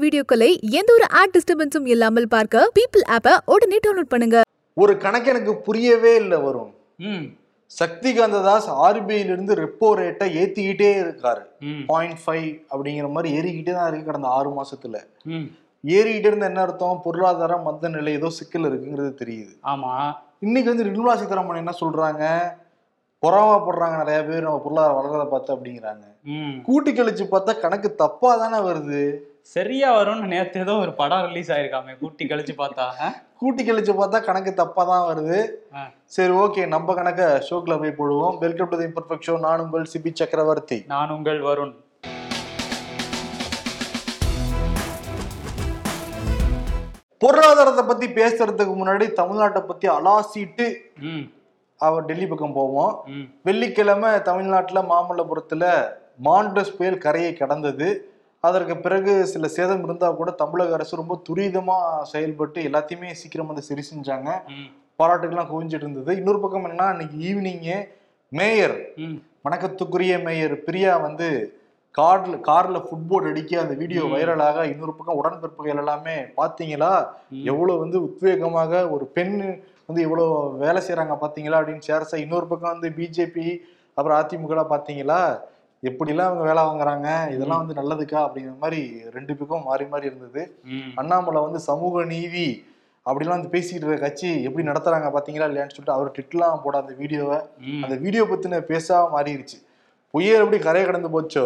வீடியோக்களை எந்த ஒரு ஆட் டிஸ்டர்பன்ஸும் இல்லாமல் பார்க்க பீப்பிள் ஆப்பை உடனே டவுன்லோட் பண்ணுங்க. ஒரு கணக்கு எனக்கு புரியவே இல்லை வரும் ம். சக்திகாந்த தாஸ் ஆர்பிஐல இருந்து ரெப்போ ரேட்டை ஏத்திக்கிட்டே இருக்காரு. பாயிண்ட் ஃபைவ் அப்படிங்கிற மாதிரி ஏறிக்கிட்டே தான் இருக்கு கடந்த ஆறு மாசத்துல. ம். ஏறிக்கிட்டே இருந்த என்ன அர்த்தம்? பொருளாதார மந்த நிலை ஏதோ சிக்கல் இருக்குங்கிறது தெரியுது. ஆமா. இன்னைக்கு வந்து நிர்மலா சீதாராமன் என்ன சொல்றாங்க? பொறாமப்படுறாங்க நிறைய பேர் நம்ம பொருளாதாரம் வளர்றதை பார்த்து அப்படிங்கிறாங்க. ம். கூட்டி கழிச்சு பார்த்தா கணக்கு தப்பா தானே வருது. சரியா வரும்னு நேத்து ஏதோ ஒரு படம் ரிலீஸ் ஆயிருக்காமே. கூட்டி கழிச்சு பார்த்தா? கூட்டி கழிச்சு பார்த்தா கணக்கு தப்பா தான் வருது. சரி ஓகே நம்ம கணக்க ஷோக்குள்ள போய் போடுவோம். வெல்கம் டு இம்பர்ஃபெக்ட் ஷோ நான் உங்கள் சிபி சக்கரவர்த்தி. நான் உங்கள் வருண். பொருளாதாரத்தை பத்தி பேசுறதுக்கு முன்னாடி தமிழ்நாட்டை பத்தி அலாசிட்டு அவர் டெல்லி பக்கம் போவோம். வெள்ளிக்கிழமை தமிழ்நாட்டுல மாமல்லபுரத்துல மாண்டஸ் புயல் கரையை கடந்தது. அதற்கு பிறகு சில சேதம் இருந்தா கூட தமிழக அரசு ரொம்ப துரிதமா செயல்பட்டு எல்லாத்தையுமே சீக்கிரம் வந்து சரி செஞ்சாங்க. பாராட்டுகள்லாம் குவிஞ்சிட்டு இருந்தது. இன்னொரு பக்கம் என்னன்னா இன்னைக்கு ஈவினிங்கே மேயர் வணக்கத்துக்குரிய மேயர் பிரியா வந்து கார்ல கார்ல ஃபுட்போர்ட் அடிக்க அந்த வீடியோ. வைரலாக இன்னொரு பக்கம் உடன்பிறப்புகள் எல்லாமே பாத்தீங்களா. எவ்வளவு வந்து உத்வேகமாக ஒரு பெண் வந்து எவ்வளவு வேலை செய்றாங்க பாத்தீங்களா அப்படின்னு ஷேர் இன்னொரு பக்கம் வந்து பிஜேபி அப்புறம் அதிமுக பாத்தீங்களா எப்படிலாம் அவங்க வேலை வாங்குறாங்க இதெல்லாம் வந்து நல்லதுக்கா அப்படிங்கிற மாதிரி ரெண்டு பக்கம் மாறி மாறி இருந்தது. அண்ணாமலை வந்து சமூக நீதி அப்படிலாம் வந்து பேசிட்டு இருக்க கட்சி எப்படி நடத்துறாங்க பாத்தீங்களா இல்லையான்னு சொல்லிட்டு அவர் ட்விட்லாம் போட அந்த வீடியோவை அந்த வீடியோ பத்தின பேசா மாறிடுச்சு புயல் எப்படி கரையை கடந்து போச்சோ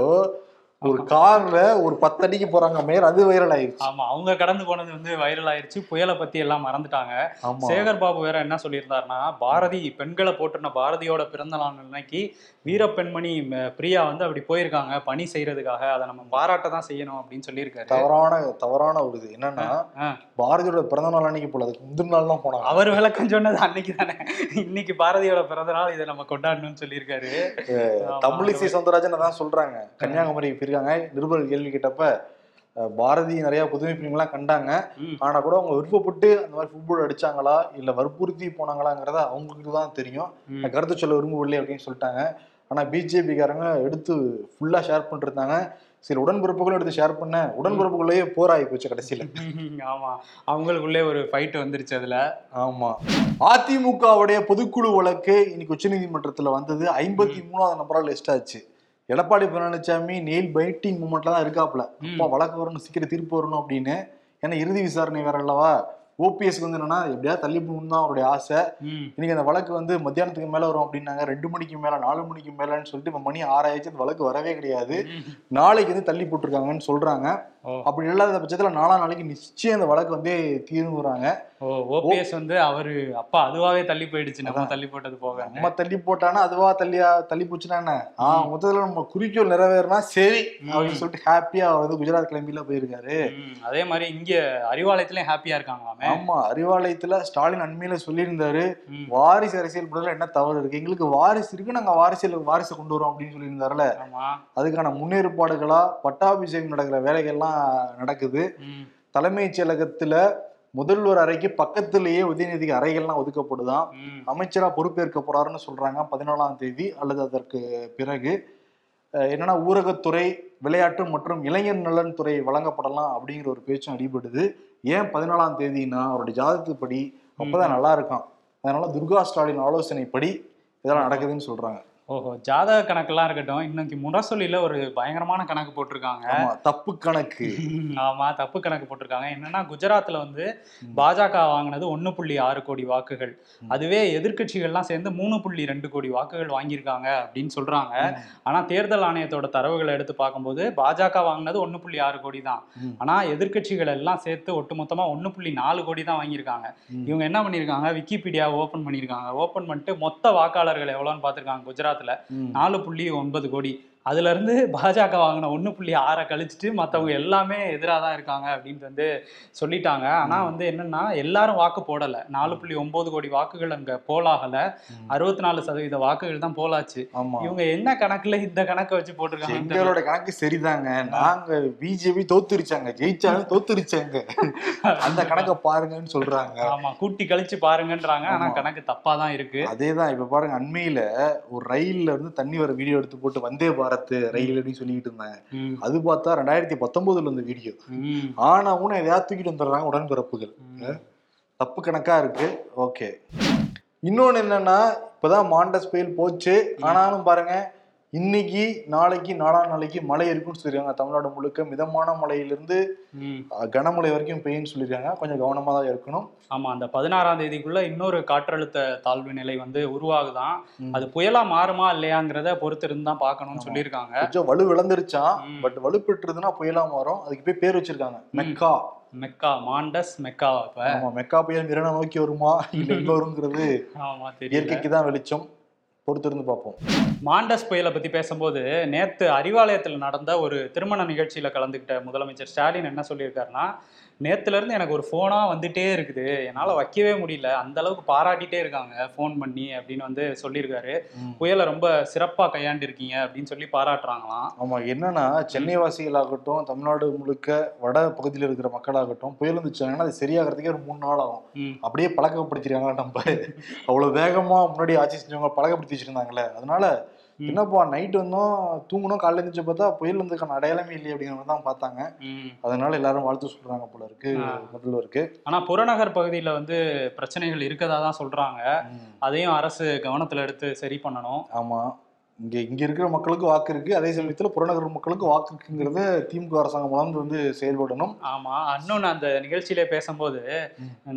ஒரு கார்ல ஒரு பத்தடிக்கு போறாங்க மேயர் அது வைரல் ஆயிருச்சு. ஆமா அவங்க கடந்து போனது வந்து வைரல் ஆயிருச்சு. புயலை பத்தி எல்லாம் மறந்துட்டாங்க. சேகர் பாபு வேற என்ன சொல்லியிருந்தாருன்னா பாரதி பெண்களை போட்டுன பாரதியோட பிறந்த நாள் அன்னைக்கு வீர பெண்மணி ம, பிரியா வந்து அப்படி போயிருக்காங்க பணி செய்யறதுக்காக. அதை நம்ம பாராட்ட தான் செய்யணும் அப்படின்னு சொல்லியிருக்காரு. தவறான தவறான ஒரு இது. என்னன்னா. பாரதியோட பிறந்த நாள் அன்னைக்கு போல அதுக்கு முந்தின நாள் தான் போனாங்க. அவர் விளக்கம் சொன்னது அன்னைக்கு தானே. இன்னைக்கு பாரதியோட பிறந்த நாள் இதை நம்ம கொண்டாடணும்னு சொல்லியிருக்காரு. தமிழிசை சவுந்தரராஜன் அதான் சொல்றாங்க. கன்னியாகுமரிக்கு போயிருக்காங்க நிருபர் கேள்வி கேட்டப்ப பாரதி நிறைய புதுமை பிரிவுகள்லாம் கண்டாங்க. ஆனா கூட அவங்க விருப்பப்பட்டு அந்த மாதிரி ஃபுட்பால் அடிச்சாங்களா இல்ல வற்புறுத்தி போனாங்களாங்கிறத அவங்களுக்கு தான் தெரியும். கருத்து சொல்ல விரும்பவில்லை அப்படின்னு சொல்லிட்டாங்க. ஆனா பிஜேபிக்காரங்க எடுத்து ஃபுல்லா ஷேர் பண்ணிருந்தாங்க. சில உடன்பிறப்புகளும் எடுத்து ஷேர் பண்ண உடன்பிறப்புக்குள்ளேயே போராகி போச்சு கடைசியில. ஆமா. அவங்களுக்குள்ளே ஒரு ஃபைட் வந்துருச்சு அதுல. ஆமா. அதிமுகவுடைய பொதுக்குழு வழக்கு இன்னைக்கு உச்சநீதிமன்றத்துல வந்தது. ஐம்பத்தி மூணாவது நம்பரா லிஸ்ட் ஆச்சு. எடப்பாடி பழனிசாமி நெயில் பைட்டிங் மூமெண்ட்ல தான் இருக்காப்ல அப்பா வழக்கு வரணும் சீக்கிரம் தீர்ப்பு வரணும் அப்படின்னு. ஏன்னா இறுதி விசாரணை வேற அல்லவா ஓபிஎஸ்க்கு வந்து என்னன்னா எப்படியாவது தள்ளி போகணும் தான் அவருடைய ஆசை. இன்னைக்கு அந்த வழக்கு வந்து மத்தியானத்துக்கு மேல வரும் அப்படின்னாங்க. ரெண்டு மணிக்கு மேல நாலு மணிக்கு மேலன்னு சொல்லிட்டு இப்ப மணி ஆறாயிடுச்சு. அந்த வழக்கு வரவே கிடையாது. நாளைக்கு வந்து தள்ளி போட்டிருக்காங்கன்னு சொல்றாங்க. அப்படி இல்லாத பட்சத்துல நாலாம் நாளைக்கு நிச்சயம் அந்த வழக்கு வந்து தீர்வுறாங்க ஓ ஓபிஎஸ் வந்து அவரு அப்பா அதுவாவே தள்ளி போயிடுச்சு. நம்ம தள்ளி போட்டது போக. நம்ம தள்ளி போட்டானா அதுவா தள்ளியா தள்ளி போச்சுன்னா என்ன? ஆஹ் நம்ம குறிக்கோள் நிறைவேறினா சரி அப்படின்னு சொல்லிட்டு ஹாப்பியா அவர் வந்து குஜராத் கிளம்பில போயிருக்காரு. அதே மாதிரி இங்க அறிவாலயத்திலயும் ஹாப்பியா இருக்காங்களாமே. ஆமா அறிவாலயத்துல ஸ்டாலின் அண்மையில சொல்லியிருந்தாரு. வாரிசு அரசியல் பண்றதுல என்ன தவறு இருக்கு? எங்களுக்கு வாரிசு இருக்கு நாங்க வாரிசியல் வாரிசை கொண்டு வரோம் அப்படின்னு சொல்லியிருந்தாருல. அதுக்கான முன்னேற்பாடுகளா பட்டாபிஷேகம் நடக்கிற வேலைகள்லாம் நடக்குது. தலைமைச் செயலகத்துல முதல்வர் அறைக்கு பக்கத்திலேயே உதயநிதிக்கு அறைகள்லாம் ஒதுக்கப்படுதாம் ம், அமைச்சரா பொறுப்பேற்க போறாருன்னு சொல்றாங்க பதினாலாம் தேதி அல்லது அதற்கு பிறகு. என்னன்னா ஊரகத்துறை விளையாட்டு மற்றும் இளைஞர் நலன் துறை வழங்கப்படலாம் அப்படிங்கிற ஒரு பேச்சும் அடிபடுது. ஏன் பதினாலாம் தேதினா அவருடைய ஜாதகத்துப்படி அப்பதான் நல்லா இருக்கான் அதனால துர்கா ஸ்டாலின் ஆலோசனைப்படி இதெல்லாம் நடக்குதுன்னு சொல்றாங்க. ஓஹோ ஜாதக கணக்கெல்லாம் இருக்கட்டும். இன்னைக்கு முரசொலியில ஒரு பயங்கரமான கணக்கு போட்டிருக்காங்க. தப்பு கணக்கு. ஆமா தப்பு கணக்கு போட்டிருக்காங்க. என்னன்னா குஜராத்ல வந்து பாஜக வாங்கினது ஒண்ணு புள்ளி ஆறு கோடி வாக்குகள். அதுவே எதிர்க்கட்சிகள்லாம் சேர்ந்து மூணு புள்ளி ரெண்டு கோடி வாக்குகள் வாங்கியிருக்காங்க அப்படின்னு சொல்றாங்க. ஆனா தேர்தல் ஆணையத்தோட தரவுகளை எடுத்து பார்க்கும்போது பாஜக வாங்கினது ஒண்ணு புள்ளி ஆறு கோடி தான். ஆனா எதிர்க்கட்சிகள் எல்லாம் சேர்த்து ஒட்டுமொத்தமா ஒண்ணு புள்ளி நாலு கோடி தான் வாங்கியிருக்காங்க. இவங்க என்ன பண்ணியிருக்காங்க? விக்கிபீடியா ஓபன் பண்ணியிருக்காங்க. ஓபன் பண்ணிட்டு மொத்த வாக்காளர்கள் எவ்வளோன்னு பார்த்திருக்காங்க குஜராத்ல. ம். நாலு புள்ளி ஒன்பது கோடி அதுல இருந்து பாஜக வாங்கின ஒண்ணு புள்ளி ஆறை கழிச்சிட்டு மத்தவங்க எல்லாமே எதிராக தான் இருக்காங்க அப்படின்னு வந்து சொல்லிட்டாங்க. ஆனா வந்து என்னன்னா எல்லாரும் வாக்கு போடல. நாலு புள்ளி ஒன்பது கோடி வாக்குகள் அங்க போலாகல. அறுபத்தி நாலு சதவீத வாக்குகள் தான் போலாச்சு. இவங்க என்ன கணக்குல இந்த கணக்கை வச்சு போட்டிருக்காங்க? எங்களோட கணக்கு சரிதாங்க. நாங்க பிஜேபி தோத்துருச்சாங்க. ஜெயிச்சாலும் தோத்துருச்சாங்க. அந்த கணக்கை பாருங்கன்னு சொல்றாங்க. ஆமா கூட்டி கழிச்சு பாருங்கன்றாங்க. ஆனா ஆமா. கணக்கு தப்பா தான் இருக்கு. அதேதான் இப்ப பாருங்க அண்மையில ஒரு ரயில்ல இருந்து தண்ணி வர வீடியோ எடுத்து போட்டு வந்தே பாரத் குஜராத் ரயில் அப்படின்னு சொல்லிட்டு இருந்தாங்க அது பார்த்தா ரெண்டாயிரத்தி பத்தொன்பதுல இந்த வீடியோ ஆனா ஊன எதையாவது தூக்கிட்டு வந்துடுறாங்க உடன்பிறப்புகள். தப்பு கணக்கா இருக்கு. ஓகே. இன்னொன்னு என்னன்னா இப்பதான் மாண்டஸ் புயல் போச்சு. ஆனாலும் பாருங்க இன்னைக்கு நாளைக்கு நாளா நாளைக்கு மழை இருக்குன்னு சொல்லிருக்காங்க தமிழ்நாடு முழுக்க மிதமான மழையிலிருந்து கனமழை வரைக்கும் பெய்யும்னு சொல்லியிருக்காங்க. கொஞ்சம் கவனமா தான் இருக்கணும். ஆமா அந்த பதினாறாம் தேதிக்குள்ள இன்னொரு காற்றழுத்த தாழ்வு நிலை வந்து உருவாகுதான். அது புயலா மாறுமா இல்லையாங்கிறத பொறுத்து இருந்து தான் பார்க்கணும்னு. சொல்லியிருக்காங்க. கொஞ்சம் வலு விளந்துருச்சான் ம். பட் வலுப்பெற்றுதுன்னா புயலா மாறும். அதுக்கு போய் பேர் வச்சிருக்காங்க. மெக்கா. மெக்கா மாண்டஸ் மெக்கா இப்ப ஆமா மெக்கா புயல் மிரண நோக்கி வருமா? இல்ல தெரியல இயற்கைக்கு தான் வெளிச்சம். பொறுத்திருந்து பார்ப்போம். மாண்டஸ் புயலை பத்தி பேசும்போது நேற்று அறிவாலயத்தில் நடந்த ஒரு திருமண நிகழ்ச்சியில கலந்துக்கிட்ட முதலமைச்சர் ஸ்டாலின் என்ன சொல்லியிருக்காருன்னா நேத்துல இருந்து எனக்கு ஒரு போனா வந்துட்டே இருக்குது. என்னால வைக்கவே முடியல. அந்த அளவுக்கு பாராட்டிட்டே இருக்காங்க. ஃபோன் பண்ணி அப்படின்னு வந்து சொல்லியிருக்காரு. புயலை ரொம்ப சிறப்பா கையாண்டிருக்கீங்க அப்படின்னு சொல்லி பாராட்டுறாங்களாம். ஆமா என்னன்னா சென்னை வாசிகளாகட்டும் தமிழ்நாடு முழுக்க வட பகுதியில் இருக்கிற மக்களாகட்டும் புயல் வந்துச்சாங்கன்னா அது சரியாகிறதுக்கே ஒரு மூணு நாள் ஆகும். அப்படியே பழக்கப்படுத்திருக்காங்க நம்ம? அவ்வளவு வேகமா முன்னாடி ஆட்சி செஞ்சவங்க பழக்கப்படுத்தி வச்சிருந்தாங்களே. அதனால. என்னப்பா நைட் வந்தோம் தூங்கணும் காலையில இருந்துச்சு பார்த்தா புயல் வந்ததுக்கான அடையாளமே இல்லையே அப்படிங்கிற மாதிரி தான் பார்த்தாங்க. அதனால எல்லாரும் வாழ்த்து சொல்றாங்க போல இருக்கு. முதல்வருக்கு ஆனா புறநகர் பகுதியில வந்து பிரச்சனைகள் இருக்கதா தான் சொல்றாங்க. அதையும் அரசு கவனத்துல எடுத்து சரி பண்ணணும். ஆமா. இங்க இங்க இருக்கிற மக்களுக்கு வாக்கு இருக்கு அதே சமயத்துல புறநகர் மக்களுக்கு வாக்கு இருக்குங்கிறத திமுக அரசாங்கம் வளர்ந்து வந்து செயல்படணும் ஆமா இன்னொன்னு அந்த நிகழ்ச்சியிலே பேசும்போது.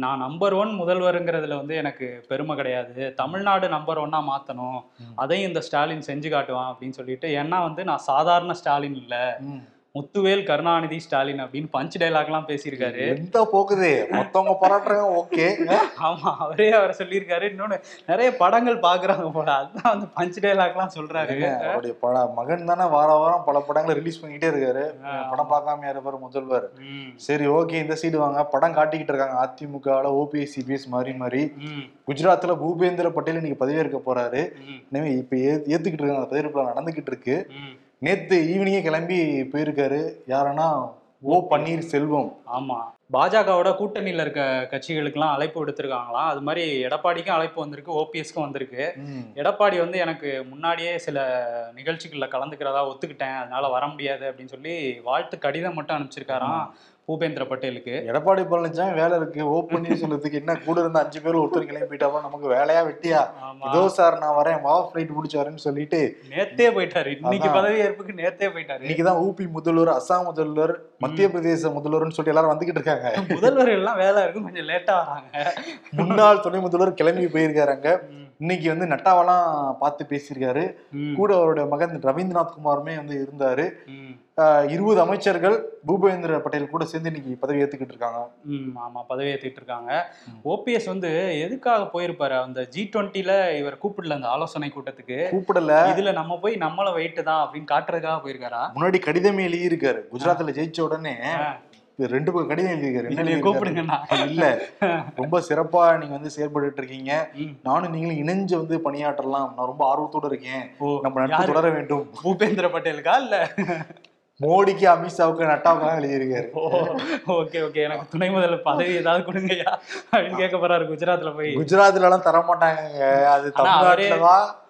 நான் நம்பர் ஒன் முதல்வருங்கிறதுல வந்து எனக்கு பெருமை கிடையாது தமிழ்நாடு நம்பர் ஒன்னா மாத்தணும் ம். அதையும் இந்த ஸ்டாலின் செஞ்சு காட்டுவான் அப்படின்னு சொல்லிட்டு ஏன்னா வந்து நான் சாதாரண ஸ்டாலின் இல்ல. முத்துவேல் கருணாநிதி ஸ்டாலின் அப்படின்னு பஞ்ச் டைலாக்லாம் பேசியிருக்காரு. எந்த போக்குது? மத்தவங்க பாராட்டுறாங்க ஓகே ஆமா அவரே அவரை சொல்லியிருக்காரு. இன்னொன்னு நிறைய படங்கள் பாக்குறாங்க போல. அதுதான் வந்து பஞ்ச் டைலாக்லாம் சொல்றாரு. அவருடைய பட மகன் தானே வார வாரம் பல படங்களை ரிலீஸ் பண்ணிக்கிட்டே இருக்காரு. படம் பார்க்காம இருப்பாரு முதல்வர். சரி ஓகே இந்த சைடு வாங்க. படம் காட்டிக்கிட்டு இருக்காங்க. அதிமுகவில் ஓபிஎஸ் சிபிஎஸ் மாதிரி மாதிரி ம், குஜராத்ல பூபேந்திர பட்டேல் இன்னைக்கு பதவியேற்க போறாரு. எனவே இப்ப ஏத்துக்கிட்டு இருக்காங்க. பதவியேற்பு நடந்துகிட்டு இருக்கு. நேத்து ஈவினிங்கே கிளம்பி போயிருக்காரு. யாருன்னா ஓ பன்னீர் செல்வம் ஆமா. பாஜகவோட கூட்டணியில இருக்க கட்சிகளுக்கெல்லாம் அழைப்பு விடுத்திருக்காங்களாம். அது மாதிரி எடப்பாடிக்கும் அழைப்பு வந்திருக்கு ஓபிஎஸ்க்கும் வந்திருக்கு. எடப்பாடி வந்து எனக்கு முன்னாடியே சில நிகழ்ச்சிகள்ல கலந்துக்கிறதா ஒத்துக்கிட்டேன். அதனால வர முடியாது அப்படின்னு சொல்லி வாழ்த்து கடிதம் மட்டும் அனுப்பிச்சிருக்காராம். பூபேந்திர பட்டேலுக்கு. எடப்பாடி பழனிசாமி வேலை இருக்கு. ஓ செல்வத்துக்கு என்ன கூட இருந்த அஞ்சு பேர் ஒருத்தர் கிளம்பி போயிட்டாப்பா நமக்கு வேலையா வெட்டியா? இதோ சார் நான் வரேன். வா ஃபிளைட் பிடிச்சி வரேன்னு சொல்லிட்டு நேத்தே போயிட்டாரு. இன்னைக்கு. பதவி ஏற்புக்கு நேத்தே போயிட்டாரு. இன்னைக்குதான் ஊபி முதல்வர் அசாம் முதல்வர் மத்திய பிரதேச முதல்வர்னு சொல்லிட்டு எல்லாரும் வந்துகிட்டு இருக்காங்க. முதல்வர்கள் எல்லாம் வேலை இருக்கு கொஞ்சம் லேட்டா வராங்க. முன்னாள் துணை முதல்வர் கிளம்பி போயிருக்காருங்க இன்னைக்கு வந்து நட்டாவெல்லாம் பார்த்து பேசியிருக்காரு. கூட அவருடைய மகன் ரவீந்திரநாத் குமாருமே வந்து இருந்தாரு. இருபது அமைச்சர்கள் பூபேந்திர பட்டேல் கூட சேர்ந்து இன்னைக்கு பதவி ஏத்துக்கிட்டு இருக்காங்க. ம், ஆமா பதவி ஏத்துக்கிட்டு இருக்காங்க. ஓபிஎஸ் வந்து எதுக்காக போயிருப்பாரு? அந்த ஜி டுவெண்ட்டில இவர் கூப்பிடல அந்த ஆலோசனை கூட்டத்துக்கு. கூப்பிடல. இதுல நம்ம போய் நம்மள வெயிட்டு தான் அப்படின்னு காட்டுறதுக்காக போயிருக்காரா? முன்னாடி கடிதமே எழுதியிருக்காரு. குஜராத்ல ஜெயிச்ச உடனே ரெண்டு பக்கம் கடிதம் எழுதியிருக்காரு? கூப்பிடுங்கண்ணா. இல்ல ரொம்ப சிறப்பா நீங்க வந்து செயல்பட்டு இருக்கீங்க. நானும் நீங்களும் இணைஞ்சு வந்து பணியாற்றலாம். நான் ரொம்ப ஆர்வத்தோட இருக்கேன். நம்ம நட்பு? தொடர வேண்டும். பூபேந்திர பட்டேலுக்கா இல்ல? மோடிக்கு அமித்ஷாவுக்கு நட்டாவுக்கு எழுதியிருக்காரு. Okay okay. எனக்கு துணை முதல்வர் பதவி ஏதாவது கொடுங்கய்யா. அப்படின்னு கேட்க போறாரு குஜராத்ல போய். குஜராத்ல எல்லாம் தர மாட்டாங்க அது ஆனா அவரே- தமிழ்நாட்டுலதான்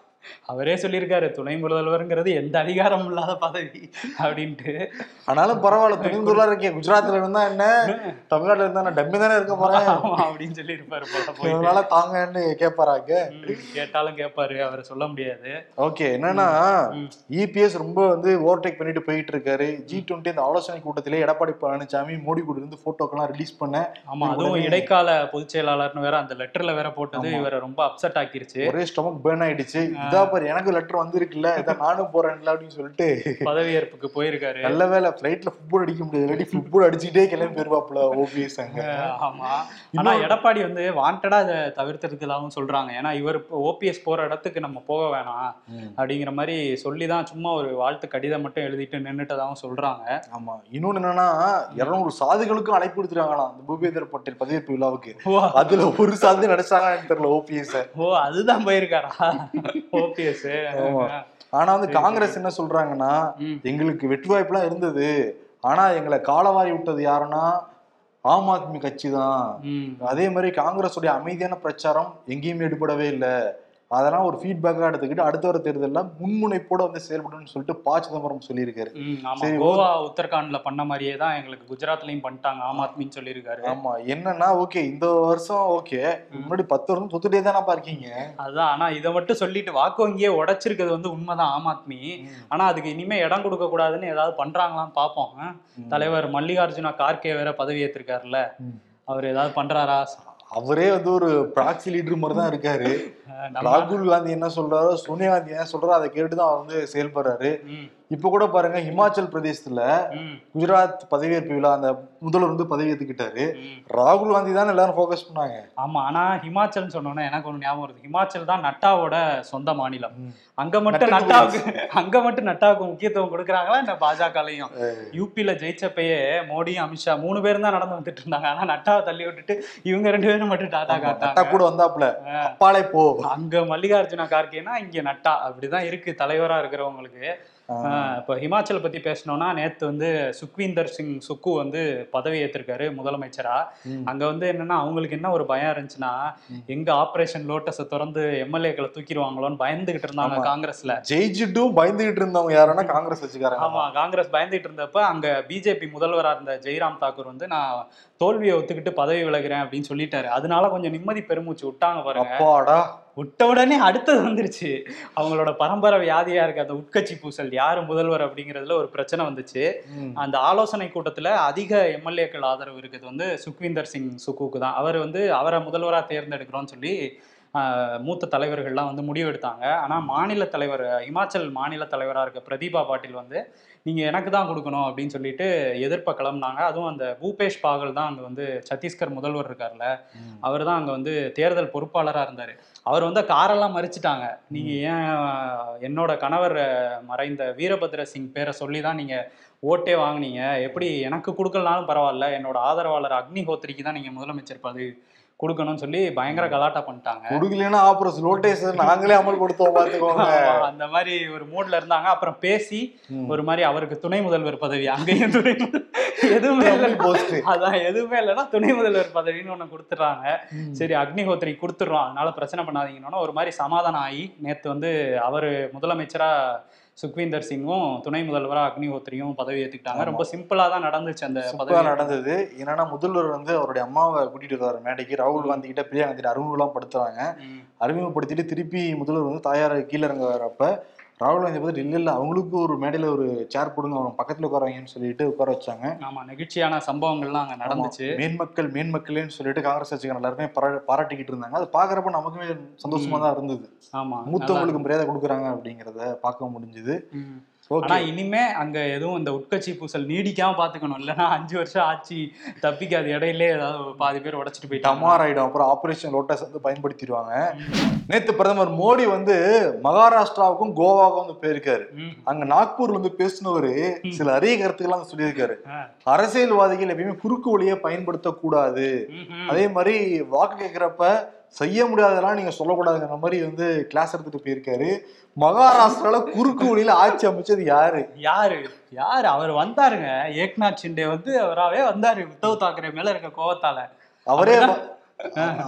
அவரே சொல்லியிருக்காரு துணை முதல்வருங்கிறது எந்த அதிகாரம் இல்லாத பதவி அப்படின்ட்டு. ஆனாலும் பரவாயில்ல துணை முதல்வரா இருக்கேன் குஜராத்ல இருந்தா என்ன? தமிழ்நாட்டுல இருந்தா நான் டம்மி தானே இருக்க போறேன்? அப்படின்னு சொல்லி இருப்பாரு போல அதனால தாங்கன்னு கேட்பாராங்க கேட்டாலும் கேட்பாரு அவரை சொல்ல முடியாது. ஓகே என்னன்னா. இபிஎஸ் ரொம்ப வந்து ஓவர்டேக் பண்ணிட்டு போயிட்டு இருக்காரு ஜி டுவெண்ட்டி அந்த ஆலோசனை கூட்டத்திலே எடப்பாடி பழனிசாமி மோடி கூட இருந்து போட்டோக்கெல்லாம் ரிலீஸ் பண்ண. ஆமா அதுவும் இடைக்கால பொதுச் செயலாளர்னு வேற அந்த லெட்டர்ல வேற போட்டது. இவரை ரொம்ப அப்செட் ஆக்கிருச்சு. ஒரே ஸ்டொமக் பேர்ன் ஆயிடுச்சு. இதா பாரு எனக்கு லெட்டர் வந்திருக்குல்ல இதான் நானும் போறேன்ல அப்படின்னு சொல்லிட்டு. பதவியேற்புக்கு போயிருக்காரு. நல்ல வேலை ஃபிளைட்ல ஃபுட்பால் அடிக்க முடியாது இல்லாட்டி ஃபுட்பால் அடிச்சுக்கிட்டே கிளம்பி போயிருவாப்புல ஓபிஎஸ் அங்க. ஆமா. ஆனா எடப்பாடி வந்து வாண்டடா இதை தவிர்த்திருக்கதாகவும் சொல்றாங்க. ஏன்னா இவர் ஓபிஎஸ் போற இடத்துக்கு நம்ம போக வேணாம். அப்படிங்கிற மாதிரி சொல்லி தான் சும்மா ஒரு வாழ்த்து கடிதம் மட்டும் எழுதிட்டு நின்னுட்டதாகவும் சொல்றாங்க. ஆமா. இன்னொன்னு என்னன்னா இருநூறு சாதிகளுக்கும் அழைப்பு கொடுத்துருக்காங்களாம் அந்த பூபேந்தர் பட்டேல் பதவியேற்பு விழாவுக்கு. அதுல ஒரு சாதி நடிச்சாங்கன்னு தெரியல ஓபிஎஸ் ஓ அதுதான் போயிருக்காரா. ஆனா வந்து காங்கிரஸ் என்ன சொல்றாங்கன்னா. எங்களுக்கு வெற்றி வாய்ப்புலாம் இருந்தது. ஆனா எங்களை காலவாரி விட்டது யாருன்னா ஆம் ஆத்மி கட்சி தான். அதே மாதிரி காங்கிரஸுடைய அமைதியான பிரச்சாரம் எங்கேயுமே எடுபடவே இல்லை. அதெல்லாம் ஒரு ஃபீட்பேக்காக எடுத்துக்கிட்டு அடுத்த வர தேர்தலில் முன்முனைப்போட வந்து செயல்படணும்னு சொல்லிட்டு ப சிதம்பரம் சொல்லியிருக்காரு. கோவா உத்தரகாண்ட்ல பண்ண மாதிரியே தான் எங்களுக்கு குஜராத்லயும் பண்ணிட்டாங்க ஆம் ஆத்மின்னு சொல்லியிருக்காரு. ஆமா என்னன்னா ஓகே இந்த வருஷம் ஓகே முன்னாடி பத்து வருஷம் தொத்துட்டே தானப்பா இருக்கீங்க. அதுதான் ஆனா இதை மட்டும் சொல்லிட்டு வாக்கு வங்கியே உடைச்சிருக்கிறது வந்து உண்மைதான் ஆம் ஆத்மி. ஆனா அதுக்கு இனிமே இடம் கொடுக்க கூடாதுன்னு ஏதாவது பண்றாங்களான்னு பாப்போம் ஆ? தலைவர் மல்லிகார்ஜுனா கார்கே வேற பதவி ஏத்திருக்காருல்ல ம். அவர் ஏதாவது பண்றாரா? அவரே வந்து ஒரு ப்ராக்சி லீடர் மாதிரி தான் இருக்காரு ராகுல் காந்தி என்ன சொல்றாரோ சோனியா காந்தி என்ன சொல்றாரோ அதை கேட்டு தான் அவர் வந்து செயல்படுறாரு. இப்ப கூட பாருங்க ஹிமாச்சல் பிரதேசத்துல குஜராத் பதவியேற்பு விழா அந்த முதல்வர் வந்து பதவி ஏத்துக்கிட்டாரு. ராகுல் காந்தி தான் எல்லாரும் ஃபோக்கஸ் பண்ணாங்க. ஆமா ஆனா ஹிமாச்சல் சொன்னோன்னே எனக்கு ஒண்ணு ஞாபகம் வருது. ஹிமாச்சல் தான் நட்டாவோட சொந்த மாநிலம். அங்க மட்டும் நட்டாவுக்கு அங்க மட்டும் நட்டாவுக்கு முக்கியத்துவம் கொடுக்குறாங்களா இந்த பாஜகலையும்? யூபில ஜெயிச்சப்பயே மோடியும் அமித்ஷா மூணு பேரும் தான் நடந்து வந்துட்டு இருந்தாங்க. ஆனா நட்டாவை தள்ளி விட்டுட்டு இவங்க ரெண்டு பேரும் மட்டும் டாடா காட்டாங்க கூட வந்தாப்புல. அப்பாலே போ. அங்க மல்லிகார்ஜுனா கார்கேனா இங்க நட்டா. அப்படிதான் இருக்கு தலைவரா இருக்கிறவங்களுக்கு. இப்ப ஹிமாச்சல் பத்தி பேசணும்னா நேத்து வந்து சுக்வீந்தர் சிங் சுக்கு வந்து பதவி ஏத்திருக்காரு முதலமைச்சரா. அங்க வந்து என்னன்னா அவங்களுக்கு என்ன ஒரு பயம் இருந்துச்சுன்னா எங்க ஆபரேஷன் லோட்டஸை திறந்து எம்எல்ஏக்களை தூக்கிடுவாங்களோன்னு பயந்துகிட்டு இருந்தாங்க. காங்கிரஸ்ல. ஜெயிச்சுட்டும் பயந்துகிட்டு இருந்தவங்க யாருன்னா காங்கிரஸ் வச்சுக்காரங்க. ஆமா காங்கிரஸ் பயந்துட்டு இருந்தப்ப அங்க பிஜேபி முதல்வரா இருந்த ஜெய்ராம் தாக்கூர் வந்து நான் தோல்வியை ஒத்துக்கிட்டு பதவி விலகுறேன் அப்படின்னு சொல்லிட்டாரு. அதனால கொஞ்சம் நிம்மதி பெருமூச்சு விட்டாங்க பாருங்க. விட்ட உடனே அடுத்தது வந்துருச்சு. அவங்களோட பரம்பரை வியாதியா இருக்கு அந்த உட்கட்சி பூசல் யாரு முதல்வர் அப்படிங்கிறதுல ஒரு பிரச்சனை வந்துச்சு. அந்த ஆலோசனை கூட்டத்துல அதிக எம்எல்ஏக்கள் ஆதரவு இருக்குது வந்து சுக்வீந்தர் சிங் சுக்குக்கு தான். அவர் வந்து அவரை முதல்வரா தேர்ந்தெடுக்கிறோம்னு சொல்லி மூத்த தலைவர்கள்லாம் வந்து முடிவெடுத்தாங்க. ஆனா மாநில தலைவர் இமாச்சல் மாநில தலைவரா இருக்க பிரதீபா பாட்டில் வந்து நீங்க எனக்கு தான் கொடுக்கணும் அப்படின்னு சொல்லிட்டு எதிர்ப்ப கிளம்புனாங்க அதுவும் அந்த பூபேஷ் பாகல் தான் அங்க வந்து சத்தீஸ்கர் முதல்வர் இருக்கார்ல. அவர் தான் அங்க வந்து தேர்தல் பொறுப்பாளரா இருந்தாரு. அவர் வந்து காரெல்லாம் மறிச்சிட்டாங்க. நீங்க ஏன் என்னோட கணவர் மறைந்த வீரபத்ர சிங் பேரை சொல்லி தான் நீங்க ஓட்டே வாங்குனீங்க? எப்படி எனக்கு கொடுக்கலனாலும் பரவாயில்ல என்னோட ஆதரவாளர் அக்னிஹோத்ரிக்கு தான் நீங்க முதலமைச்சர் பதவி கொடுக்கணும்னு சொல்லி பயங்கர கலாட்டா பண்ணிட்டாங்க. குடுக்கலன்னா ஆபரேஷன் நோட்டீஸ் நாங்களே அமல் கொடுத்தோம் பாத்துக்கோங்க ஆமா, அந்த மாதிரி ஒரு மூட்ல இருந்தாங்க. அப்புறம் பேசி. ஒரு மாதிரி அவருக்கு துணை முதல்வர் பதவி அங்கேயும் துணை எதுவுமே இல்லை. போஸ்ட் அதான் எதுவுமே இல்லைன்னா துணை முதல்வர் பதவின்னு ஒண்ணு கொடுத்துட்றாங்க. சரி அக்னிஹோத்ரி கொடுத்துட்றோம். அதனால பிரச்சனை பண்ணாதீங்கன்னா ஒரு மாதிரி சமாதானம் ஆகி நேத்து வந்து அவர் முதலமைச்சரா சுக்வீந்தர் சிங்கும் துணை முதல்வரா அக்னிஹோத்ரியும் பதவி ஏத்துக்கிட்டாங்க. ரொம்ப சிம்பிளா தான் நடந்துச்சு அந்த பதவி. நடந்தது. என்னன்னா முதல்வர் வந்து அவருடைய அம்மாவை கூட்டிட்டு வருவார் மேடைக்கு. ராகுல் காந்தி கிட்ட பிரியா காந்தி அறிமுகம்லாம் படுத்துறாங்க. அறிமுகப்படுத்திட்டு திருப்பி முதல்வர் வந்து தாயார் கீழே இறங்க வரப்ப ராகுல் காந்தி பார்த்துட்டு இல்ல இல்ல. அவங்களுக்கு ஒரு மேடையில ஒரு சேர் போடுங்க அவங்க பக்கத்துல உட்காரவங்கன்னு சொல்லிட்டு உட்கார வச்சாங்க. ஆமா நெகிழ்ச்சியான சம்பவங்கள்லாம் அங்க நடந்துச்சு. மேன்மக்கள் மேன்மக்களேன்னு சொல்லிட்டு காங்கிரஸ் கட்சிக்காரங்க எல்லாருமே பாரா- பாராட்டிக்கிட்டு இருந்தாங்க. அது பாக்குறப்ப நமக்குமே சந்தோஷமா தான் இருந்தது. ஆமா மூத்தவங்களுக்கு மரியாதை கொடுக்குறாங்க அப்படிங்கறத பார்க்க முடிஞ்சுது. ஆனா இனிமே அங்க எதுவும் இந்த உட்கட்சி பூசல் நீடிக்காம பாத்துக்கணும். இல்லைன்னா அஞ்சு வருஷம் ஆட்சி தப்பிக்காது இடையிலே ஏதாவது பாதி பேர் உடைச்சிட்டு போயிட்டாங்க. டமார் ஆயிடும். அப்புறம் ஆபரேஷன் லோட்டஸ் வந்து பயன்படுத்திடுவாங்க. நேத்து பிரதமர் மோடி வந்து மகாராஷ்டிராவுக்கும் கோவாவுக்கும் வந்து போயிருக்காரு. அங்க நாக்பூர் வந்து பேசினவரு சில அரிய கருத்துக்கள்லாம் வந்து சொல்லியிருக்காரு. அரசியல்வாதிகள் எப்பயுமே குறுக்கு வழியை பயன்படுத்தக்கூடாது. அதே மாதிரி வாக்கு கேட்கிறப்ப செய்ய முடியாதெல்லாம் நீங்க சொல்லக்கூடாதுங்கிற மாதிரி வந்து கிளாஸ் எடுத்துட்டு போயிருக்காரு. மகாராஷ்டிரால குறுக்கு வழியில ஆட்சி அமைச்சது யாரு? யாரு? யாரு? அவர் வந்தாருங்க. ஏக்நாத் ஷிண்டே வந்து அவராவே வந்தாரு. உத்தவ் தாக்கரே மேல இருக்க கோவத்தால. அவரே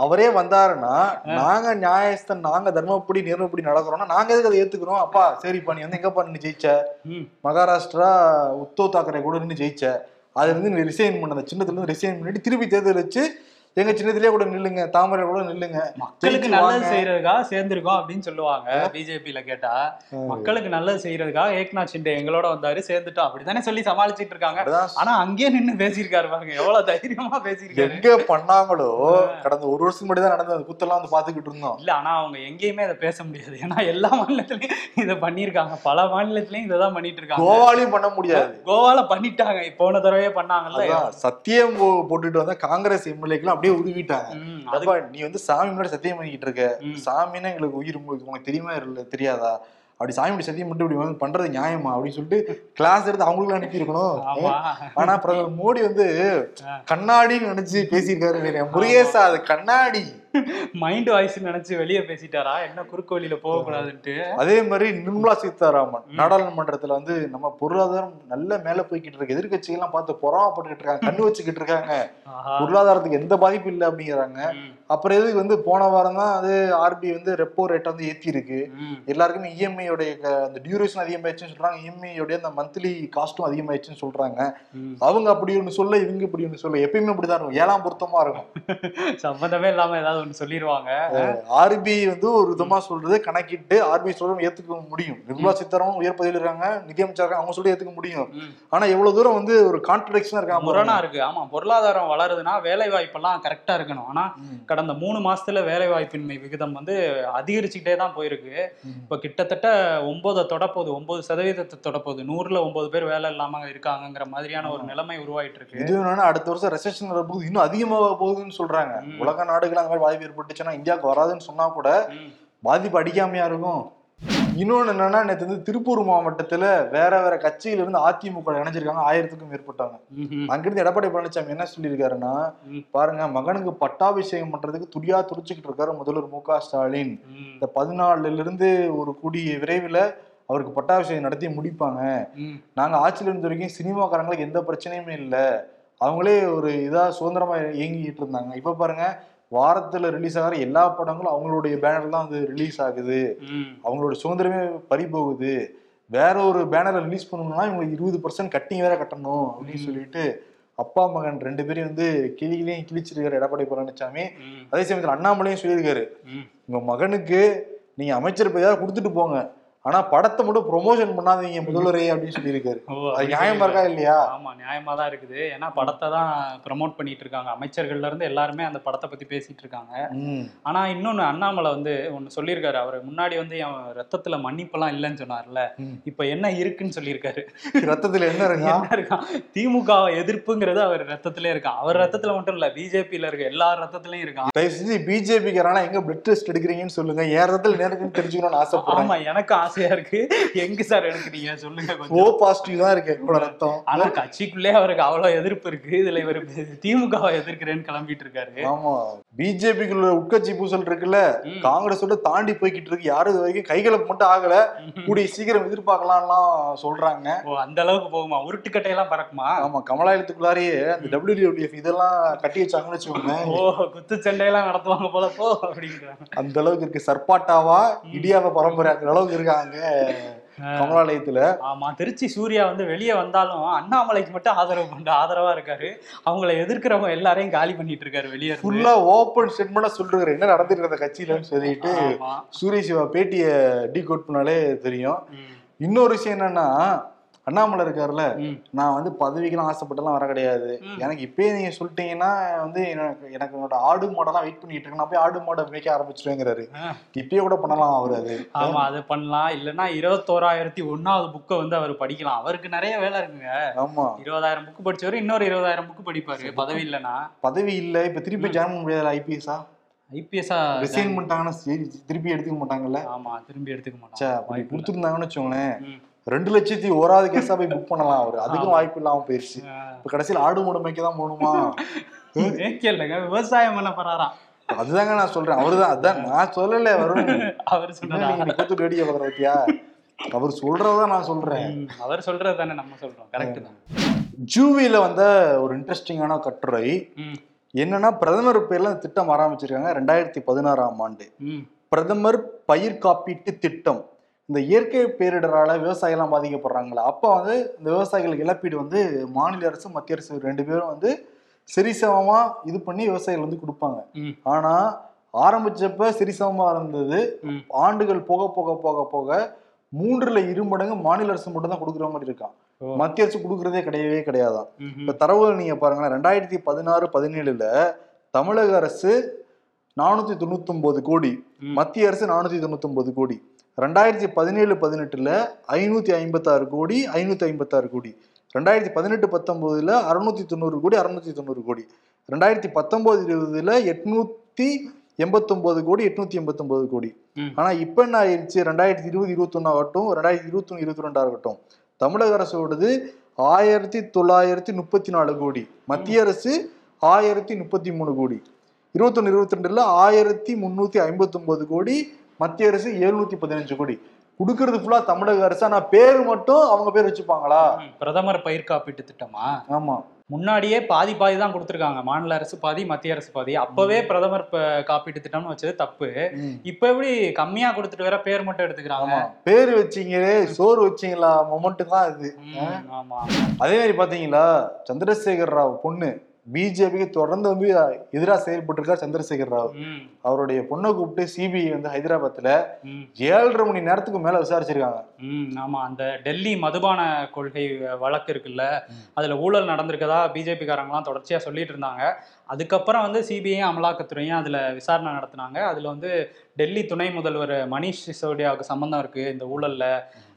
அவரே வந்தாருன்னா நாங்க நியாயஸ்தன் நாங்க தர்மப்படி நேர்மப்படி நடக்கிறோம்னா நாங்க எதுக்கு அதை ஏத்துக்கிறோம்? அப்பா சரிப்பா நீ வந்து எங்கப்பா நின்று ஜெயிச்ச. மகாராஷ்டிரா உத்தவ் தாக்கரே கூட நின்று ஜெயிச்ச? அதுல இருந்து நீ ரிசைன் பண்ண. அந்த சின்னத்துல இருந்து ரிசைன் பண்ணிட்டு திருப்பி தேர்தல் வச்சு எங்க சின்னத்திலேயே கூட நில்லுங்க தாமரை கூட நில்லுங்க. மக்களுக்கு நல்லது. செய்யறதுக்காக சேர்ந்திருக்கோம் அப்படின்னு சொல்லுவாங்க பிஜேபியில கேட்டா. மக்களுக்கு நல்லது செய்யறதுக்காக ஏக்நாத் ஷிண்டே எங்களோட வந்தாரு சேர்ந்துட்டோம். அப்படித்தானே சொல்லி சமாளிச்சிட்டு இருக்காங்க. ஆனா அங்கேயே நின்னு பேசியிருக்காரு பாருங்க எவ்வளவு தைரியமா பேசியிருக்காரு. எங்க பண்ணாங்களோ கடந்த ஒரு வருஷம் முன்னாடி தான் நடந்த குத்தெல்லாம் வந்து பாத்துக்கிட்டு இருந்தோம். இல்ல ஆனா அவங்க எங்கேயுமே அதை பேச முடியாது. ஏன்னா எல்லா மாநிலத்திலயும் இதை பண்ணியிருக்காங்க. பல மாநிலத்திலயும் இதை தான் பண்ணிட்டு இருக்காங்க கோவாலையும் பண்ண முடியாது. கோவால பண்ணிட்டாங்க. போன தடவையே பண்ணாங்கல்ல. சத்தியம் போட்டுட்டு வந்த காங்கிரஸ் எம்எல்ஏக்கெல்லாம் அப்படியே உருவிட்டாங்க அப்பா நீ வந்து சாமி முன்னாடி சத்தியம் பண்ணிக்கிட்டு இருக்க. சாமின்னா எங்களுக்கு உயிர் உங்களுக்கு உனக்கு தெரியுமா இல்ல தெரியாதா? அப்படி சாமி முன்னாடி சத்தியம் பண்ணிட்டு இப்படி வந்து பண்றது நியாயமா? அப்படின்னு சொல்லிட்டு கிளாஸ் எடுத்து அவங்களுக்கு அனுப்பி இருக்கணும். ஆமா. ஆனா பிரதமர் மோடி வந்து கண்ணாடின்னு நினைச்சு பேசியிருக்காரு. முருகேசா அது கண்ணாடி. மைண்ட் வாய்ஸ் நினைச்சு வெளியே பேசிட்டாரா? என்ன குறுக்கு வழியில போக கூடாதுன்ட்டு அதே மாதிரி நிர்மலா சீதாராமன். நாடாளுமன்றத்துல வந்து நம்ம பொருளாதாரம் நல்ல மேல போய்கிட்டு இருக்கு. எதிர்க்கட்சிகள் எல்லாம் பார்த்து பொறாமப்பட்டுக்கிட்டு இருக்காங்க கண்ணு வச்சுக்கிட்டு இருக்காங்க. பொருளாதாரத்துக்கு எந்த பாதிப்பும் இல்லை அப்படிங்கிறாங்க. அப்புறம் எதுக்கு வந்து போன வாரம் தான் அது ஆர்பி வந்து ரெப்போ ரேட்டை வந்து ஏத்தி இருக்கு எல்லாருக்குமே இஎம்ஐ உடைய க- அந்த டியூரேஷன் அதிகமாயிடுச்சுன்னு சொல்றாங்க. இஎம்ஐ உடைய அந்த மந்த்லி காஸ்ட்டும் அதிகமாயிடுச்சுன்னு சொல்றாங்க. அவங்க அப்படி ஒண்ணு சொல்ல இவங்க இப்படி ஒண்ணு சொல்ல எப்பயுமே அப்படிதான் இருக்கும். ஏழாம் பொருத்தமா இருக்கும். சம்பந்தமே இல்லாம ஏதாவது ஒண்ணு சொல்லிடுவாங்க ஆர்பிஐ வந்து ஒரு விதமா சொல்றது கணக்கிட்டு ஆர்பிஐ சொல்றது ஏத்துக்க முடியும். நிர்மலா சீதாராமன் உயர் பதவியில் இருக்காங்க நிதியமைச்சர் அவங்க சொல்றது ஏத்துக்க முடியும். ஆனா எவ்வளவு தூரம் வந்து ஒரு கான்ட்ரடிக்ஷனா இருக்காங்க முரணா. இருக்கு. ஆமா பொருளாதாரம் வளருதுன்னா வேலை வாய்ப்பெல்லாம் கரெக்டா இருக்கணும். ஆனா. கடந்த மூணு மாசத்துல வேலை வாய்ப்பின்மை விகிதம் வந்து அதிகரிச்சுக்கிட்டே தான் போயிருக்கு. இப்ப கிட்டத்தட்ட ஒன்பதை தொடப்போகுது. ஒன்பது சதவீதத்தை தொடப்போகுது. நூறுல ஒன்பது பேர் வேலை இல்லாம இருக்காங்கங்கிற மாதிரியான ஒரு நிலைமை உருவாயிட்டு இருக்கு. இது அடுத்த வருஷம் ரெசெஷன் வரும்போது இன்னும் அதிகமாக போகுதுன்னு சொல்றாங்க. உலக நாடுகள் அந்த மாதிரி பாதிப்பு ஏற்பட்டுச்சுன்னா இந்தியாவுக்கு வராதுன்னு சொன்னா கூட. பாதிப்பு அடிக்காமையா இருக்கும் இன்னொன்னு என்னன்னா நேற்று வந்து திருப்பூர் மாவட்டத்துல வேற வேற கட்சியில இருந்து அதிமுக இணைஞ்சிருக்காங்க ஆயிரத்துக்கும் மேற்பட்டவங்க ம்ஹும். அங்கிருந்து எடப்பாடி பழனிசாமி என்ன சொல்லியிருக்காருன்னா. பாருங்க மகனுக்கு பட்டாபிஷேகம் பண்றதுக்கு துடியா துடிச்சுக்கிட்டு இருக்காரு முதல்வர் மு க ஸ்டாலின். இந்த பதினாலுல இருந்து ஒரு கூடிய விரைவில் அவருக்கு பட்டாபிஷேகம் நடத்தி முடிப்பாங்க. நாங்க ஆட்சியில் இருந்த வரைக்கும் சினிமாக்காரங்களுக்கு எந்த பிரச்சனையுமே இல்லை அவங்களே ஒரு இதா சுதந்திரமா இயங்கிட்டு இருந்தாங்க இப்ப பாருங்க வாரத்துல ரிலீஸ் ஆகிற எல்லா படங்களும் அவங்களுடைய பேனர் தான் வந்து ரிலீஸ் ஆகுது. அவங்களோட சுதந்திரமே பறி போகுது வேற ஒரு பேனரை ரிலீஸ் பண்ணணும்னா இவங்களுக்கு இருபது பர்சன்ட் கட்டிங் வேற கட்டணும் அப்படின்னு. சொல்லிட்டு அப்பா மகன் ரெண்டு பேரையும் வந்து கிளிகளையும் கிழிச்சிருக்காரு எடப்பாடி பழனிசாமி. அதே சமயத்தில் அண்ணாமலையும் சொல்லியிருக்காரு. உங்க மகனுக்கு நீங்க அமைச்சர் பதவியாவது கொடுத்துட்டு போங்க ஆனா படத்தை மட்டும் ப்ரொமோஷன் பண்ணாதீங்க முதல்வரே அப்படின்னு சொல்லியிருக்காரு. அது நியாயமா இருக்கா இல்லையா? ஆமா நியாயமா தான் இருக்குது. ஏன்னா படத்தை தான் ப்ரமோட் பண்ணிட்டு இருக்காங்க. அமைச்சர்கள்ல இருந்து எல்லாருமே அந்த படத்தை பத்தி பேசிட்டு இருக்காங்க. ஆனா இன்னொன்னு அண்ணாமலை வந்து ஒன்னு சொல்லியிருக்காரு. அவர் முன்னாடி வந்து என் ரத்தத்துல மன்னிப்பெல்லாம் இல்லைன்னு சொன்னார்ல. இப்ப என்ன இருக்குன்னு சொல்லியிருக்காரு. ரத்தத்துல என்ன இருக்கா? என்ன இருக்கான் திமுக எதிர்ப்புங்கிறது அவர் ரத்தத்திலே இருக்கான் அவர் ரத்தத்துல மட்டும் இல்ல பிஜேபியில இருக்க எல்லா ரத்தத்திலயும் இருக்கான் தயவு செஞ்சு பிஜேபிக்காரனா எங்க பிளட் டெஸ்ட் எடுக்கிறீங்கன்னு சொல்லுங்க. ஏன் ரத்தத்தில் நேரத்துக்கு தெரிஞ்சுக்கணும்னு ஆசைப்படுறேன். ஆமா எனக்கு ஆசையா இருக்கு. எங்க சார் எடுக்கிறீங்க சொல்லுங்க ஓ பாசிட்டிவ் தான் இருக்கு. என்னோட ரத்தம். ஆனா கட்சிக்குள்ளே அவருக்கு அவ்வளவு எதிர்ப்பு இருக்கு. இதுல இவர் திமுகவை எதிர்க்கிறேன்னு கிளம்பிட்டு இருக்காரு. ஆமா. பிஜேபிக்குள்ள உட்கட்சி பூசல் இருக்குல்ல. காங்கிரஸோட தாண்டி போய்கிட்டு இருக்கு. யாரும் இது வரைக்கும் கைகலப்பு மட்டும் ஆகல. கூடிய சீக்கிரம் எதிர்பார்க்கலாம்லாம் சொல்றாங்க. ஓ அந்த அளவுக்கு போகுமா? உருட்டுக்கட்டையெல்லாம் பறக்குமா? ஆமா கமலாயத்துக்குள்ளாரையே அந்த டபிள்யூடிஎஃப் இதெல்லாம் கட்டி வச்சாங்கன்னு வச்சுக்கோங்க ஓ குத்து சண்டையெல்லாம் நடத்துவாங்க போல போ அப்படின்றாங்க. அந்த அளவுக்கு இருக்கு. சர்பாட்டாவா இடியாவ பரம்பரை அந்த அளவுக்கு இருக்காங்க. கமலாலயத்துல. ஆமா திருச்சி சூர்யா வந்து வெளியே வந்தாலும் அண்ணாமலைக்கு மட்டும் ஆதரவு பண்ண ஆதரவா இருக்காரு. அவங்கள எதிர்க்கிறவங்க எல்லாரையும் காலி பண்ணிட்டு இருக்காரு வெளியே. ஃபுல்லா ஓப்பன் ஸ்டேட்மெண்டா சொல்றாரு என்ன நடந்துட்டு இருந்த கட்சியிலன்னு சொல்லிட்டு. சூரிய சிவா பேட்டிய டீ கோட் பண்ணாலே தெரியும். இன்னொரு விஷயம் என்னன்னா அண்ணாமலை இருக்காருல்ல நான் வந்து பதவிக்கெல்லாம் ஆசைப்பட்டெல்லாம் வர கிடையாது. எனக்கு இப்பயே நீங்க சொல்லிட்டீங்கன்னா வந்து எனக்கு எனக்கு என்னோட ஆடு மாடெல்லாம் வெயிட் பண்ணிட்டு இருக்கு நான் போய் ஆடு மாடை மேய்க்க ஆரம்பிச்சிருவேங்கிறாரு. இப்பயே கூட பண்ணலாம் அவர் அது. ஆமா அது பண்ணலாம். இல்லைன்னா இருபத்தோராயிரத்தி ஒன்னாவது புக்கை வந்து அவர் படிக்கலாம். அவருக்கு நிறைய வேலை இருக்குங்க. ஆமா. இருபதாயிரம் புக்கு படிச்சவரு இன்னொரு இருபதாயிரம் புக்கு படிப்பாரு. பதவி இல்லைன்னா. பதவி இல்ல. இப்ப திருப்பி ஜாயின் பண்ண முடியாது ஐபிஎஸ்ஆ ஐபிஎஸ்ஆ ரிசைன் பண்ணிட்டாங்கன்னா சரி திருப்பி எடுத்துக்க மாட்டாங்கல்ல? ஆமா திரும்பி எடுத்துக்க மாட்டாங்க. அப்படி. கொடுத்துருந்தாங்கன்னு வச்சுக்கோங்களேன். ரெண்டு லட்சத்தி ஓராவது கேஸா போய் புக் பண்ணலாம் அவரு. அதுக்கும். வாய்ப்பு இல்லாம போயிருச்சு. இப்ப கடைசியில் ஆடு மாடு மேய்க்க தான் போகணுமா விவசாயம் பண்ண போறாராம் அதுதாங்க நான் சொல்றேன். அவருதான். அதான் நான் சொல்லல வரும் அவர் நீங்க கூத்து வேடிக்கை பத்தியா? அவர் சொல்றதான் நான் சொல்றேன். அவர் சொல்றது தானே நம்ம சொல்றோம். கரெக்ட் தான். ஜூவில வந்த ஒரு இன்ட்ரெஸ்டிங்கான கட்டுரை. என்னன்னா பிரதமர் பேர்ல திட்டம் ஆரம்பிச்சிருக்காங்க ரெண்டாயிரத்தி பதினாறாம் ஆண்டு. பிரதமர் பயிர் காப்பீட்டு திட்டம். இந்த இயற்கை பேரிடரால விவசாயிகள்லாம் பாதிக்கப்படுறாங்களா அப்போ வந்து இந்த விவசாயிகளுக்கு இழப்பீடு வந்து மாநில அரசு மத்திய அரசு ரெண்டு பேரும் வந்து சரிசமமா இது பண்ணி விவசாயிகள் வந்து கொடுப்பாங்க ம், ஆனா ஆரம்பிச்சப்ப சரிசமமா இருந்தது. ஆண்டுகள் போக போக போக போக மூன்றுல இரு மடங்கு மாநில அரசு மட்டும் தான் கொடுக்குற மாதிரி இருக்கான். மத்திய அரசு கொடுக்கறதே கிடையவே கிடையாதான். இப்ப தரவுகள் நீங்க பாருங்களேன் ரெண்டாயிரத்தி பதினாறு பதினேழுல தமிழக அரசு நானூத்தி தொண்ணூத்தி கோடி. மத்திய அரசு நானூத்தி தொண்ணூத்தி கோடி ரெண்டாயிரத்தி பதினேழு பதினெட்டுல ஐநூத்தி ஐம்பத்தாறு கோடி ஐநூத்தி ஐம்பத்தாறு கோடி. ரெண்டாயிரத்தி பதினெட்டு பத்தொன்பதுல அறுநூத்தி தொண்ணூறு கோடி அறுநூத்தி தொண்ணூறு கோடி. ரெண்டாயிரத்தி பத்தொன்பது இருபதுல எட்நூத்தி எண்பத்தொன்பது கோடி எட்நூத்தி எண்பத்தொன்பது கோடி. ம். ஆனா இப்ப என்ன ஆயிடுச்சு ரெண்டாயிரத்தி இருபது இருபத்தொன்னு ஆகட்டும் ரெண்டாயிரத்தி இருபத்தொன்னு இருபத்தி ரெண்டு ஆகட்டும். தமிழக அரசோடது ஆயிரத்தி தொள்ளாயிரத்தி முப்பத்தி நாலு கோடி. மத்திய அரசு ஆயிரத்தி முப்பத்தி மூணு கோடி. இருபத்தொன்னு இருபத்தி ரெண்டுல ஆயிரத்தி முன்னூத்தி ஐம்பத்தி ஒன்பது கோடி மத்திய அரசு எழுநூத்தி பதினஞ்சு கோடி. கொடுக்கறது ஃபுல்லா தமிழக அரசு? ஆனா பேர் மட்டும் அவங்க பேர் வச்சுப்பாங்களா? பிரதமர் பயிர் காப்பீட்டு திட்டமா? ஆமா. முன்னாடியே பாதி பாதி தான் கொடுத்துருக்காங்க. மாநில அரசு பாதி மத்திய அரசு பாதி. அப்பவே பிரதமர் காப்பீட்டு திட்டம்னு வச்சது தப்பு. இப்ப எப்படி கம்மியா கொடுத்துட்டு வேற பேர் மட்டும் எடுத்துக்கிறாங்க? பேர் வச்சீங்களே சோறு வச்சீங்களா? மொமெண்ட் தான் இது ம், ஆமா. அதே மாதிரி பாத்தீங்களா? சந்திரசேகர் ராவ் பொண்ணு. பிஜேபிக்கு தொடர்ந்து வந்து எதிராக செயல்பட்டிருக்கார் சந்திரசேகர் ராவ். அவருடைய பொண்ணை கூப்பிட்டு சிபிஐ வந்து ஹைதராபாத்ல ஏழரை மணி நேரத்துக்கு மேல விசாரிச்சிருக்காங்க. ஆமா. அந்த டெல்லி மதுபான கொள்கை வழக்கு இருக்குல்ல அதுல ஊழல் நடந்திருக்கதா பிஜேபி காரங்களாம் தொடர்ச்சியா சொல்லிட்டு இருந்தாங்க. அதுக்கப்புறம் வந்து சிபிஐயும் அமலாக்கத்துறையும் அதுல விசாரணை நடத்தினாங்க. அதுல வந்து டெல்லி துணை முதல்வர் மணிஷ் சிசோடியாவுக்கு சம்பந்தம் இருக்கு இந்த ஊழல்ல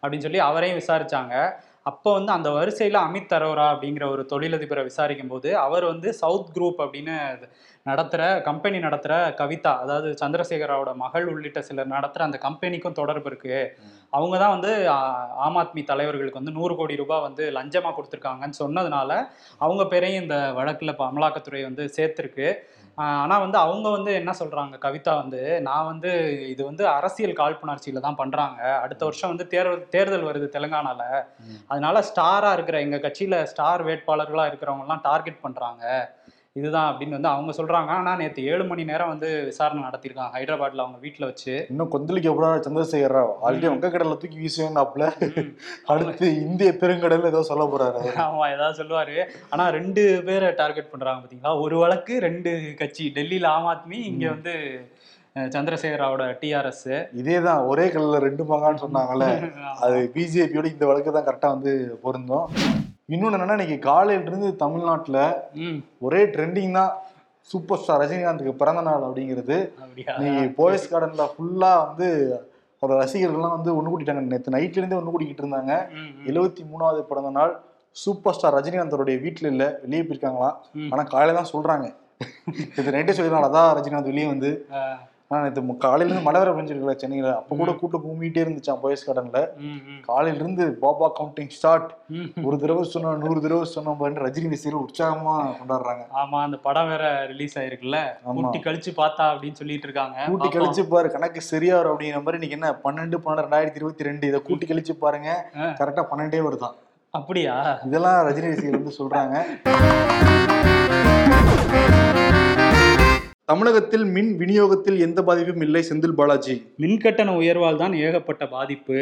அப்படின்னு சொல்லி அவரையும் விசாரிச்சாங்க. அப்போ வந்து அந்த வரிசையில் அமித் அரோரா அப்படிங்கிற ஒரு தொழிலதிபரை விசாரிக்கும் போது அவர் வந்து சவுத் குரூப் அப்படின்னு நடத்துகிற கம்பெனி நடத்துகிற கவிதா அதாவது சந்திரசேகராவோட மகள் உள்ளிட்ட சிலர் நடத்துகிற அந்த கம்பெனிக்கும் தொடர்பு இருக்குது அவங்க தான் வந்து ஆம் ஆத்மி தலைவர்களுக்கு வந்து நூறு கோடி ரூபாய் வந்து லஞ்சமாக கொடுத்துருக்காங்கன்னு சொன்னதுனால அவங்க பேரையும் இந்த வழக்கில் இப்போ அமலாக்கத்துறை வந்து சேர்த்துருக்கு. ஆனால் வந்து அவங்க வந்து என்ன சொல்கிறாங்க கவிதா வந்து நான் வந்து இது வந்து அரசியல் காழ்ப்புணர்ச்சியில் தான் பண்ணுறாங்க அடுத்த வருஷம் வந்து தேர்தல் தேர்தல் வருது தெலுங்கானால. அதனால ஸ்டாராக இருக்கிற எங்கள் கட்சியில் ஸ்டார் வேட்பாளர்களாக இருக்கிறவங்கலாம் டார்கெட் பண்ணுறாங்க இதுதான் அப்படின்னு வந்து அவங்க சொல்கிறாங்க ஆனால் நேற்று ஏழு மணி நேரம் வந்து விசாரணை நடத்தியிருக்காங்க ஹைதராபாத்தில் அவங்க வீட்டில் வச்சு. இன்னும் கொந்தளிக்க அப்புறம் சந்திரசேகர் ராவ் ஆல்ரெடி வங்கக்கடலை தூக்கி வீசுவேன்னாப்ல. அடுத்து இந்திய பெருங்கடல் ஏதோ சொல்ல போறாரு. ஆமா ஏதாவது சொல்லுவாரு. ஆனா ரெண்டு பேரை டார்கெட் பண்றாங்க பாத்தீங்களா? ஒரு வழக்கு ரெண்டு கட்சி. டெல்லியில ஆம் ஆத்மி இங்க வந்து அஹ், சந்திரசேகராவோட டிஆர்எஸ் இதேதான் ஒரே கல்ல ரெண்டு பங்கான்னு சொன்னாங்கல்ல. அது பிஜேபியோட இந்த வழக்கு தான் கரெக்டா வந்து பொருந்தும். இன்னொன்னு என்னன்னா இன்னைக்கு காலையில இருந்து தமிழ்நாட்டுல ஒரே ட்ரெண்டிங் தான் சூப்பர் ஸ்டார் ரஜினிகாந்துக்கு பிறந்த நாள் அப்படிங்கிறது. இன்னைக்கு போயஸ் கார்டன்ல ஃபுல்லா வந்து அவரோட ரசிகர்கள்லாம் வந்து ஒண்ணு கூட்டிட்டாங்க. நேற்று நைட்ல இருந்தே ஒண்ணு கூட்டிக்கிட்டு இருந்தாங்க. எழுபத்தி மூணாவது பிறந்த நாள் சூப்பர் ஸ்டார் ரஜினிகாந்தோடைய வீட்டுல இல்ல வெளியே போயிருக்காங்களாம். ம். ஆனா காலையில தான் சொல்றாங்க. இது நைட்டே சொல்லிருந்தாங்க அதான் ரஜினிகாந்த் வெளியே வந்து. அஹ், ஆனா நேற்று மு- காலையில இருந்து மழை வர பெஞ்சிருக்கல சென்னையில. அப்ப கூட கூட்டம் கும்பிட்டே இருந்துச்சான் போயஸ் கார்டன்ல ம், ம், காலையில இருந்து பாபா கவுண்டிங் ஸ்டார்ட். ஒரு தடவை சொன்னா நூறு தடவை சொன்னோம் ரஜினி ரசிகர்கள் உற்சாகமா கொண்டாடுறாங்க. ஆமா அந்த படம் வேற ரிலீஸ் ஆயிருக்குல்ல. கூட்டி கழிச்சு பார்த்தா அப்படின்னு சொல்லிட்டு இருக்காங்க. கூட்டி. கழிச்சு பாரு கணக்கு சரியா வரும் அப்படிங்கிற மாதிரி இன்னைக்கு என்ன பன்னெண்டு பன்னெண்டு ரெண்டாயிரத்தி இருபத்தி ரெண்டு. இதை கூட்டி கழிச்சு பாருங்க. கரெக்டா பன்னெண்டே வருதான். அப்படியா? இதெல்லாம் ரஜினி ரசிகர்கள் வந்து சொல்றாங்க. தமிழகத்தில் மின் விநியோகத்தில் எந்த பாதிப்பும் இல்லை செந்தில் பாலாஜி. மின்கட்டண உயர்வால் தான் ஏகப்பட்ட பாதிப்பு.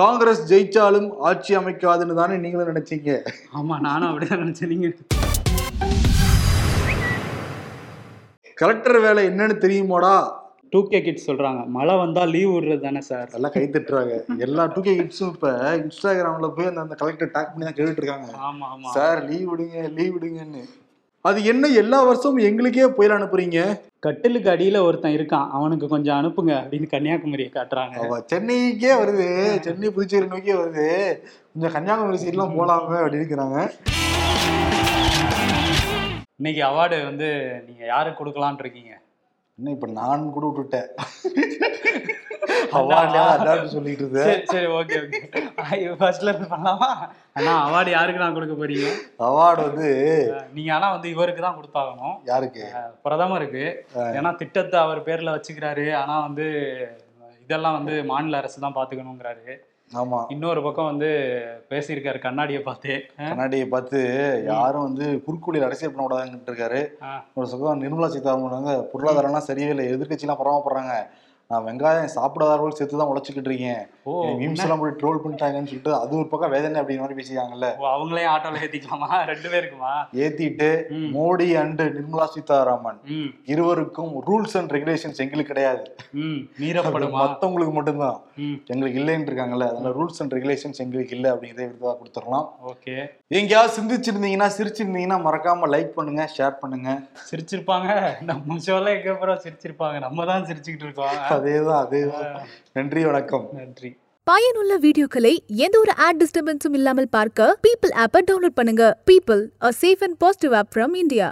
காங்கிரஸ் ஜெயிச்சாலும் ஆட்சி அமைக்காதுன்னு தானே நீங்களும் நினைச்சீங்க? ஆமா நானும் அப்படிதான் நினைச்சேன். நீங்க? கலெக்டர் வேலை என்னன்னு தெரியுமாடா? டூ கே கிட்ஸ் சொல்றாங்க. மழை வந்தா லீவ் விடுறது தானே சார் எல்லாம் கை தட்டுறாங்க. எல்லா டூ கே கிட்ஸும் இப்ப இன்ஸ்டாகிராம்ல போய் அந்த அந்த கலெக்டர் டேக் பண்ணி தான் கேட்டுட்டு இருக்காங்க. ஆமா ஆமா. சார் லீவ் விடுங்க லீவ் விடுங்கன்னு. அது என்ன எல்லா வருஷமும் எங்களுக்கே புயல் அனுப்புறீங்க? கட்டிலுக்கு அடியில ஒருத்தன் இருக்கான். அவனுக்கு கொஞ்சம் அனுப்புங்க அப்படின்னு கன்னியாகுமரியை காட்டுறாங்க. சென்னைக்கே வருது. சென்னை புதுச்சேரி நோக்கியே வருது. கொஞ்சம் கன்னியாகுமரி சைட்லாம் போலாமே அப்படின்னு இருக்கிறாங்க. இன்னைக்கு அவார்டு வந்து நீங்க யாருக்கு கொடுக்கலாம்னு இருக்கீங்க? இன்னும் இப்ப நான் கூட விட்டுட்டேன்? அடாப்ட் சொல்லிட்டு இருந்தேன். சரி சரி ஓகே ஓகே ஃபர்ஸ்ட்ல இருந்து பண்ணலாமா? அண்ணா அவார்டு யாருக்கு நான் கொடுக்க போறீங்க? அவார்டு வந்து நீங்க ஆனா வந்து இவருக்கு தான் கொடுத்தாகணும். யாருக்கு? பிரதமருக்கு. ஏன்னா திட்டத்தை அவர் பேர்ல வச்சுக்கிறாரு. ஆனா வந்து இதெல்லாம் வந்து மாநில அரசு தான் பாத்துக்கணுங்கிறாரு. ஆமா. இன்னொரு பக்கம் வந்து பேசியிருக்காரு கண்ணாடியை பார்த்து. கண்ணாடியை பார்த்து யாரும் வந்து குறுக்குவழியில் அரசியல் பண்ண விடாதுன்ட்டு இருக்காரு. ஒரு சுகம் நிர்மலா சீதாராமன் வந்து பொருளாதாரம்லாம் சரியே இல்லை எதிர்கட்சிலாம் பரவாப்படுறாங்க நான் வெங்காயம் சாப்பிடாதவர்கள் சேர்த்து தான் உழைச்சிக்கிட்டு இருக்கேன். மீம்ஸ் எல்லாம் போய் ட்ரோல் பண்ணிட்டாங்கன்னு சொல்லிட்டு அது ஒரு பக்கம் வேதனை அப்படிங்கிற மாதிரி பேசிக்காங்கல்ல ஓ, அவங்களையும் ஆட்டோல ஏத்திக்கலாமா? ரெண்டு பேருக்குமா? ஏத்திட்டு. மோடி அண்ட் நிர்மலா சீதாராமன் இருவருக்கும் ரூல்ஸ் அண்ட் ரெகுலேஷன்ஸ் எங்களுக்கு கிடையாது. மீறப்படுமா? மத்தவங்களுக்கு மட்டும்தான். எங்களுக்கு இல்லைன்னு இருக்காங்கல்ல. அதனால ரூல்ஸ் அண்ட் ரெகுலேஷன்ஸ் எங்களுக்கு இல்லை அப்படிங்கிறத விருதாக கொடுத்துடலாம். ஓகே. எங்கேயாவது சிந்திச்சிருந்தீங்கன்னா சிரிச்சிருந்தீங்கன்னா மறக்காம லைக் பண்ணுங்க ஷேர் பண்ணுங்க. சிரிச்சிருப்பாங்க. நம்ம ஷோல எங்க சிரிச்சிருப்பாங்க? நம்ம தான் சிரிச்சுக்கிட்டு இருக்கோம் அதேதான் அதேதான். நன்றி வணக்கம். நன்றி. பயனுள்ள வீடியோக்களை எந்த ஒரு ஆட் டிஸ்டர்பன்ஸும் இல்லாமல் பார்க்க பீப்பிள் ஆப்பை டவுன்லோட் பண்ணுங்க. People a safe and positive app from India